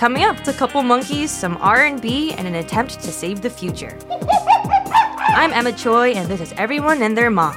Coming up, a couple monkeys, some R&B, and an attempt to save the future. I'm Emma Choi, and this is Everyone and Their Mom.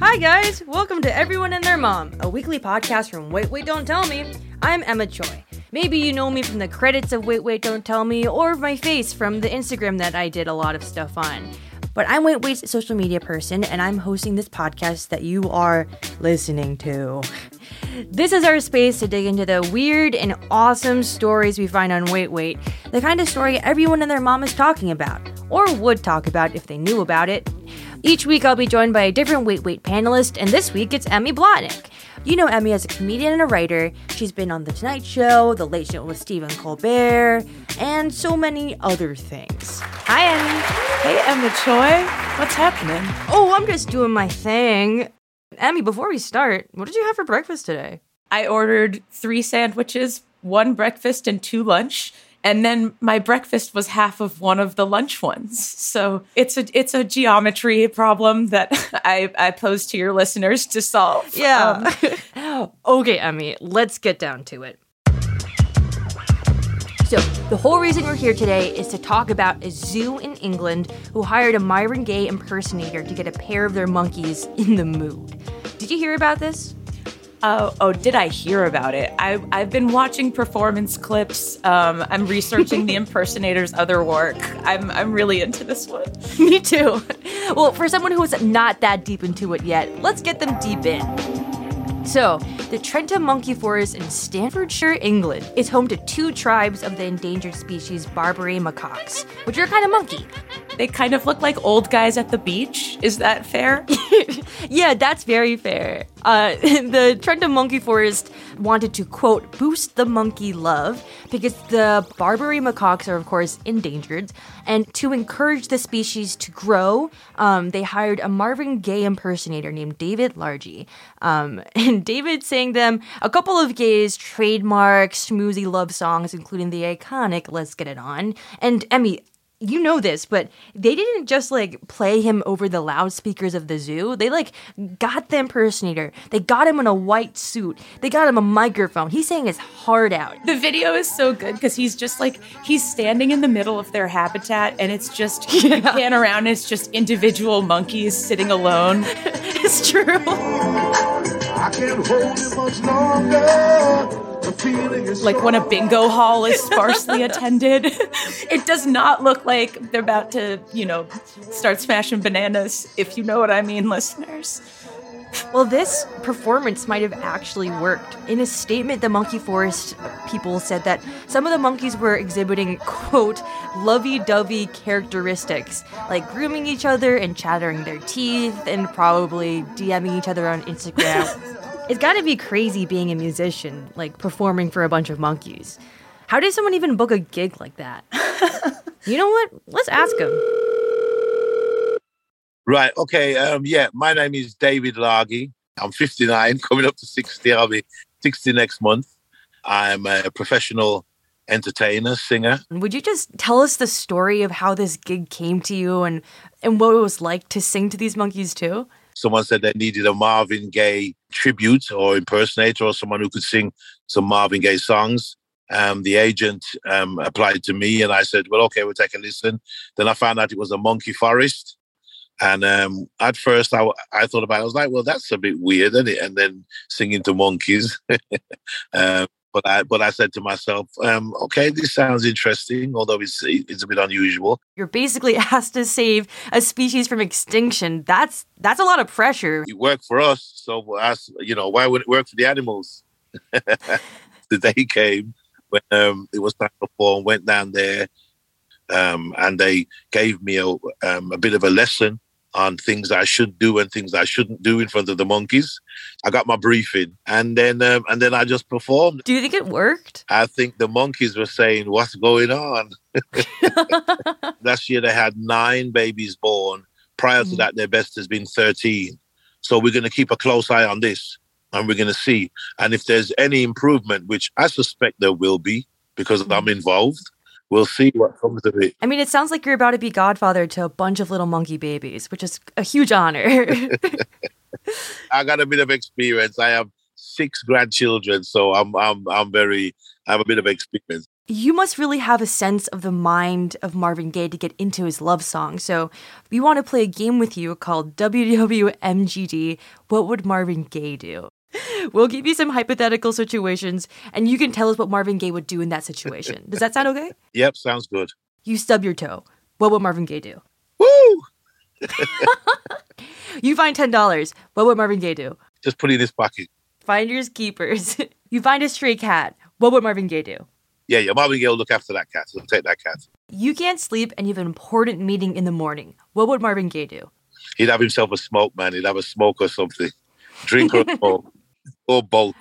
Hi guys, welcome to Everyone and Their Mom, a weekly podcast from Wait Wait Don't Tell Me. I'm Emma Choi. Maybe you know me from the credits of Wait Wait Don't Tell Me or my face from the Instagram that I did a lot of stuff on. But I'm Wait Wait's social media person and I'm hosting this podcast that you are listening to. This is our space to dig into the weird and awesome stories we find on Wait Wait, the kind of story everyone and their mom is talking about, or would talk about if they knew about it. Each week I'll be joined by a different Wait Wait panelist, and this week it's Emmy Blotnick. You know Emmy as a comedian and a writer. She's been on The Tonight Show, The Late Show with Stephen Colbert, and so many other things. Hi, Emmy. Hey, Emma Choi. What's happening? Oh, I'm just doing my thing. Emmy, before we start, what did you have for breakfast today? I ordered three sandwiches, one breakfast and two lunch. And then my breakfast was half of one of the lunch ones. So it's a it's a geometry problem that I, I pose to your listeners to solve. Yeah. Um, okay, Emmy, let's get down to it. So, the whole reason we're here today is to talk about a zoo in England who hired a Marvin Gaye impersonator to get a pair of their monkeys in the mood. Did you hear about this? Oh, oh, did I hear about it? I, I've been watching performance clips. Um, I'm researching the impersonator's other work. I'm, I'm really into this one. Me too. Well, for someone who is not that deep into it yet, let's get them deep in. So, the Trentham Monkey Forest in Staffordshire, England, is home to two tribes of the endangered species Barbary macaques, which are kind of monkey. They kind of look like old guys at the beach. Is that fair? yeah, that's very fair. Uh, the Trentham Monkey Forest wanted to, quote, boost the monkey love because the Barbary macaques are, of course, endangered. And to encourage the species to grow, um, they hired a Marvin Gaye impersonator named David Largy. Um, and David sang them a couple of Gaye's trademark schmoozy love songs, including the iconic Let's Get It On. And Emmy, you know this, but they didn't just like play him over the loudspeakers of the zoo. They like got the impersonator. They got him in a white suit. They got him a microphone. He's saying his heart out. The video is so good because he's just like he's standing in the middle of their habitat, and it's just yeah. you pan around. It's just individual monkeys sitting alone. it's true. I can't hold it much longer like when a bingo hall is sparsely attended. it does not look like they're about to, you know, start smashing bananas, if you know what I mean, listeners. Well, this performance might have actually worked. In a statement, the Monkey Forest people said that some of the monkeys were exhibiting, quote, lovey dovey characteristics, like grooming each other and chattering their teeth and probably DMing each other on Instagram. It's got to be crazy being a musician, like performing for a bunch of monkeys. How did someone even book a gig like that? you know what? Let's ask him. Right. Okay. Um, yeah. My name is David Largy. I'm 59, coming up to 60. I'll be 60 next month. I'm a professional entertainer, singer. Would you just tell us the story of how this gig came to you and and what it was like to sing to these monkeys too? Someone said they needed a Marvin Gaye tribute or impersonator or someone who could sing some Marvin Gaye songs. Um, the agent um, applied to me and I said, well, okay, we'll take a listen. Then I found out it was a monkey forest. And um, at first, I, I thought about it. I was like, well, that's a bit weird, isn't it? And then singing to monkeys. um, but I but I said to myself, um, okay, this sounds interesting, although it's it's a bit unusual. You're basically asked to save a species from extinction. That's that's a lot of pressure. It worked for us, so us, you know, why would it work for the animals? the day came when um, it was time to perform. Went down there, um, and they gave me a, um, a bit of a lesson on things I should do and things I shouldn't do in front of the monkeys. I got my briefing, and then um, and then I just performed. Do you think it worked? I think the monkeys were saying, "What's going on?" Last year they had nine babies born. Prior to mm. that, their best has been thirteen. So we're going to keep a close eye on this, and we're going to see. And if there's any improvement, which I suspect there will be, because mm. I'm involved, we'll see what comes of it. I mean, it sounds like you're about to be godfather to a bunch of little monkey babies, which is a huge honor. I got a bit of experience. I have six grandchildren, so I'm I'm I'm very I have a bit of experience. You must really have a sense of the mind of Marvin Gaye to get into his love song. So, we want to play a game with you called WWMGD What Would Marvin Gaye Do? We'll give you some hypothetical situations and you can tell us what Marvin Gaye would do in that situation. Does that sound okay? Yep, sounds good. You stub your toe. What would Marvin Gaye do? Woo! You find $10. What would Marvin Gaye do? Just put it in his pocket. Finders keepers. you find a stray cat. What would Marvin Gaye do? Yeah, yeah. Marvin Gaye will look after that cat. He'll take that cat. You can't sleep and you have an important meeting in the morning. What would Marvin Gaye do? He'd have himself a smoke, man. He'd have a smoke or something. Drink or smoke. Or both.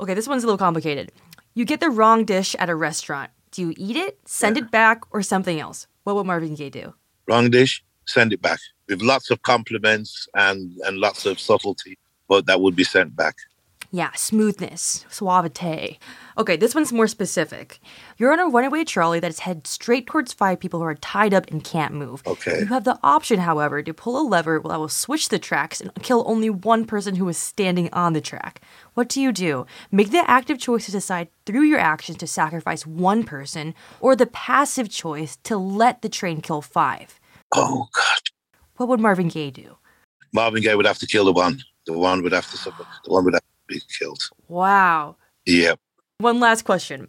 Okay, this one's a little complicated. You get the wrong dish at a restaurant. Do you eat it, send it back, or something else? What would Marvin Gaye do? Wrong dish, send it back. With lots of compliments and, and lots of subtlety, but that would be sent back. Yeah, smoothness, suavite. Okay, this one's more specific. You're on a runaway trolley that is headed straight towards five people who are tied up and can't move. Okay. You have the option, however, to pull a lever that will switch the tracks and kill only one person who is standing on the track. What do you do? Make the active choice to decide through your actions to sacrifice one person, or the passive choice to let the train kill five. Oh, God. What would Marvin Gaye do? Marvin Gaye would have to kill the one. The one would have to suffer. The one would have to be killed. Wow. Yep. One last question.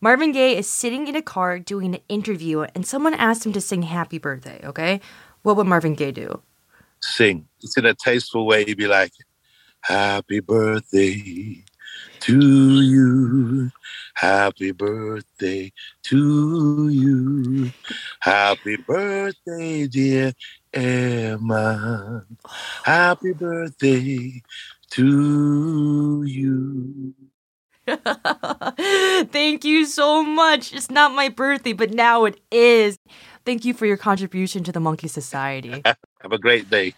Marvin Gaye is sitting in a car doing an interview, and someone asked him to sing Happy Birthday, okay? What would Marvin Gaye do? Sing. It's in a tasteful way. He'd be like, Happy birthday to you. Happy birthday to you. Happy birthday, dear Emma. Happy birthday to you. Thank you so much. It's not my birthday, but now it is. Thank you for your contribution to the Monkey Society. Have a great day.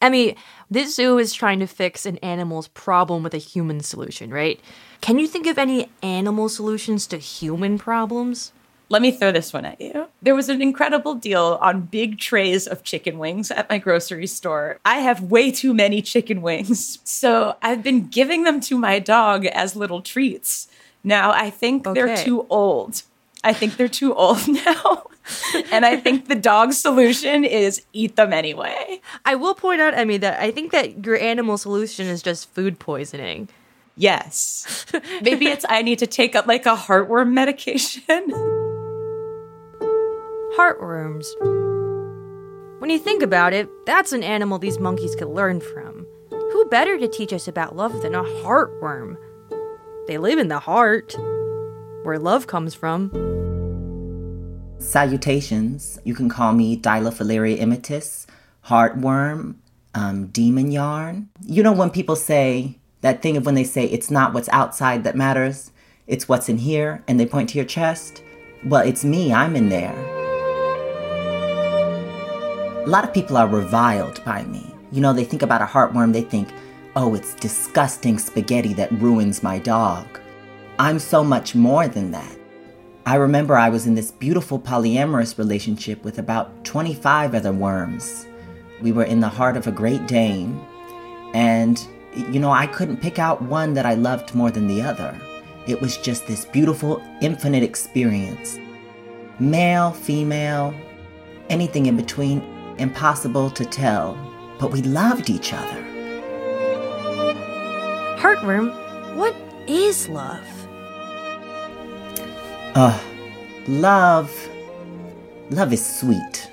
Emmy, this zoo is trying to fix an animal's problem with a human solution, right? Can you think of any animal solutions to human problems? Let me throw this one at you. There was an incredible deal on big trays of chicken wings at my grocery store. I have way too many chicken wings, so I've been giving them to my dog as little treats. Now I think they're too old. I think they're too old now. and I think the dog solution is eat them anyway. I will point out, Emmy, that I think that your animal solution is just food poisoning. Yes. Maybe it's I need to take up like a heartworm medication. Heartworms. When you think about it, that's an animal these monkeys could learn from. Who better to teach us about love than a heartworm? They live in the heart, where love comes from. Salutations. You can call me Dirofilaria immitis, heartworm, um, demon yarn. You know when people say that thing of when they say it's not what's outside that matters, it's what's in here, and they point to your chest? Well, it's me, I'm in there. A lot of people are reviled by me. You know, they think about a heartworm, they think, oh, it's disgusting spaghetti that ruins my dog. I'm so much more than that. I remember I was in this beautiful polyamorous relationship with about 25 other worms. We were in the heart of a Great Dane, and you know, I couldn't pick out one that I loved more than the other. It was just this beautiful, infinite experience. Male, female, anything in between, impossible to tell, but we loved each other. Heartworm, what is love? Ugh, love. Love is sweet.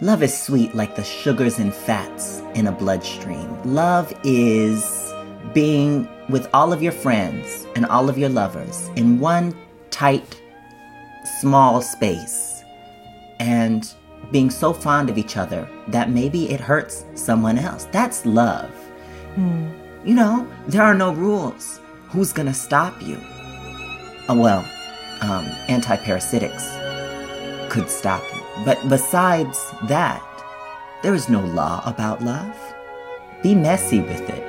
Love is sweet like the sugars and fats in a bloodstream. Love is being with all of your friends and all of your lovers in one tight small space and being so fond of each other that maybe it hurts someone else. That's love. Hmm. You know, there are no rules. Who's gonna stop you? Oh, well, um, antiparasitics could stop you. But besides that, there is no law about love. Be messy with it.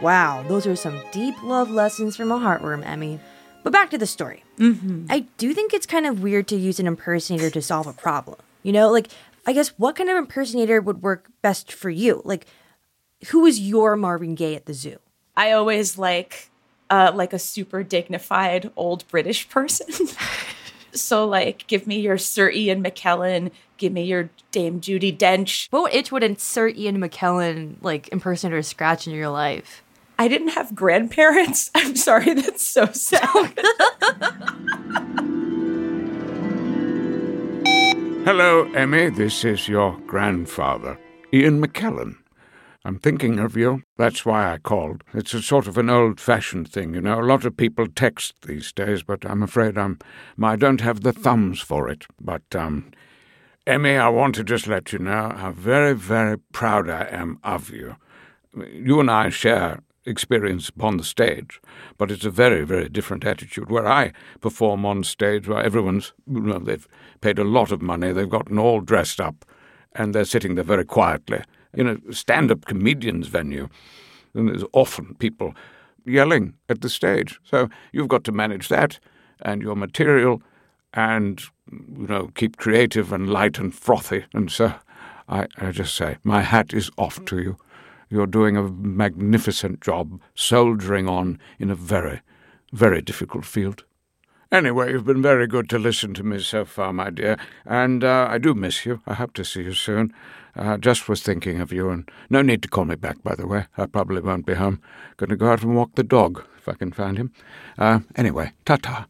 Wow, those are some deep love lessons from a heartworm, Emmy. But back to the story. Mm-hmm. I do think it's kind of weird to use an impersonator to solve a problem. You know, like, I guess what kind of impersonator would work best for you? Like, who is your Marvin Gaye at the zoo? I always like uh, like a super dignified old British person. so like, give me your Sir Ian McKellen, give me your Dame Judi Dench. What itch would insert Ian McKellen, like, impersonator scratch in your life? I didn't have grandparents. I'm sorry, that's so sad. Hello, Emmy. This is your grandfather, Ian McKellen. I'm thinking of you. That's why I called. It's a sort of an old-fashioned thing, you know. A lot of people text these days, but I'm afraid I'm I don't have the thumbs for it. But um, Emmy, I want to just let you know how very, very proud I am of you. You and I share experience upon the stage, but it's a very, very different attitude. Where I perform on stage, where everyone's, you know, they've paid a lot of money, they've gotten all dressed up, and they're sitting there very quietly in a stand-up comedian's venue, and there's often people yelling at the stage. So you've got to manage that and your material, and you know, keep creative and light and frothy. And so, I, I just say, my hat is off to you. You're doing a magnificent job soldiering on in a very, very difficult field. Anyway, you've been very good to listen to me so far, my dear, and uh, I do miss you. I hope to see you soon. Uh, just was thinking of you, and no need to call me back, by the way. I probably won't be home. Going to go out and walk the dog, if I can find him. Uh, anyway, ta-ta.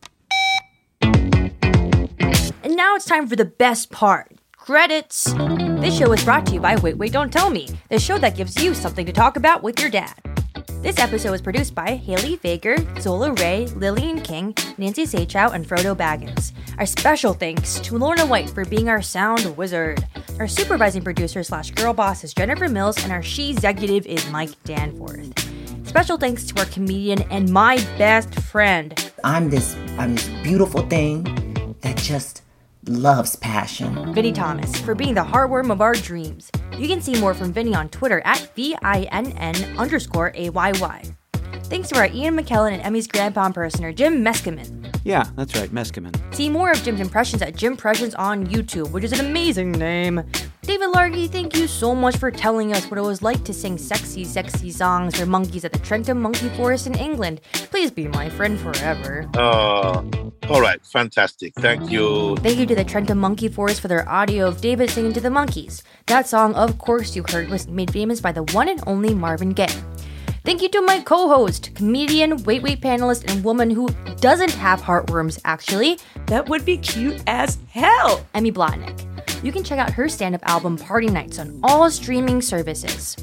And now it's time for the best part credits. This show is brought to you by Wait, Wait, Don't Tell Me, the show that gives you something to talk about with your dad. This episode was produced by Haley Faker, Zola Ray, Lillian King, Nancy Saechao, and Frodo Baggins. Our special thanks to Lorna White for being our sound wizard. Our supervising producer slash girl boss is Jennifer Mills, and our she executive is Mike Danforth. Special thanks to our comedian and my best friend, I'm this I'm this beautiful thing that just loves passion. Vinny Thomas, for being the heartworm of our dreams. You can see more from Vinny on Twitter at V-I-N-N underscore A-Y-Y. Thanks to our Ian McKellen and Emmy's grandpa impersonator, Jim Meskimen. Yeah, that's right, Meskimen. See more of Jim's impressions at Jim Impressions on YouTube, which is an amazing name. David Largy, thank you so much for telling us what it was like to sing sexy, sexy songs for monkeys at the Trentham Monkey Forest in England. Please be my friend forever. Uh, all right, fantastic. Thank you. Thank you to the Trentham Monkey Forest for their audio of David singing to the monkeys. That song, of course, you heard was made famous by the one and only Marvin Gaye. Thank you to my co host, comedian, wait wait panelist, and woman who doesn't have heartworms, actually, that would be cute as hell. Emmy Blotnick. You can check out her stand up album Party Nights on all streaming services.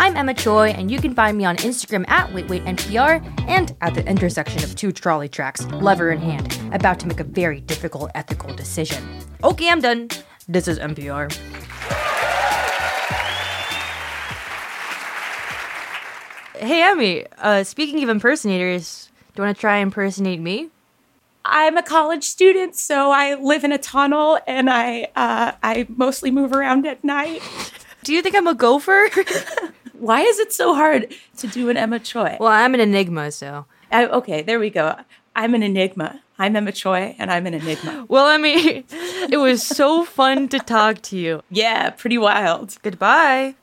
I'm Emma Choi, and you can find me on Instagram at WaitWaitNPR and at the intersection of two trolley tracks, lever in hand, about to make a very difficult ethical decision. Okay, I'm done. This is NPR. Hey, Emmy, uh, speaking of impersonators, do you want to try impersonate me? I'm a college student, so I live in a tunnel and I uh, I mostly move around at night. Do you think I'm a gopher? Why is it so hard to do an Emma Choi? well, I'm an enigma, so. I, okay, there we go. I'm an enigma. I'm Emma Choi, and I'm an enigma. Well, I mean, it was so fun to talk to you. Yeah, pretty wild. Goodbye.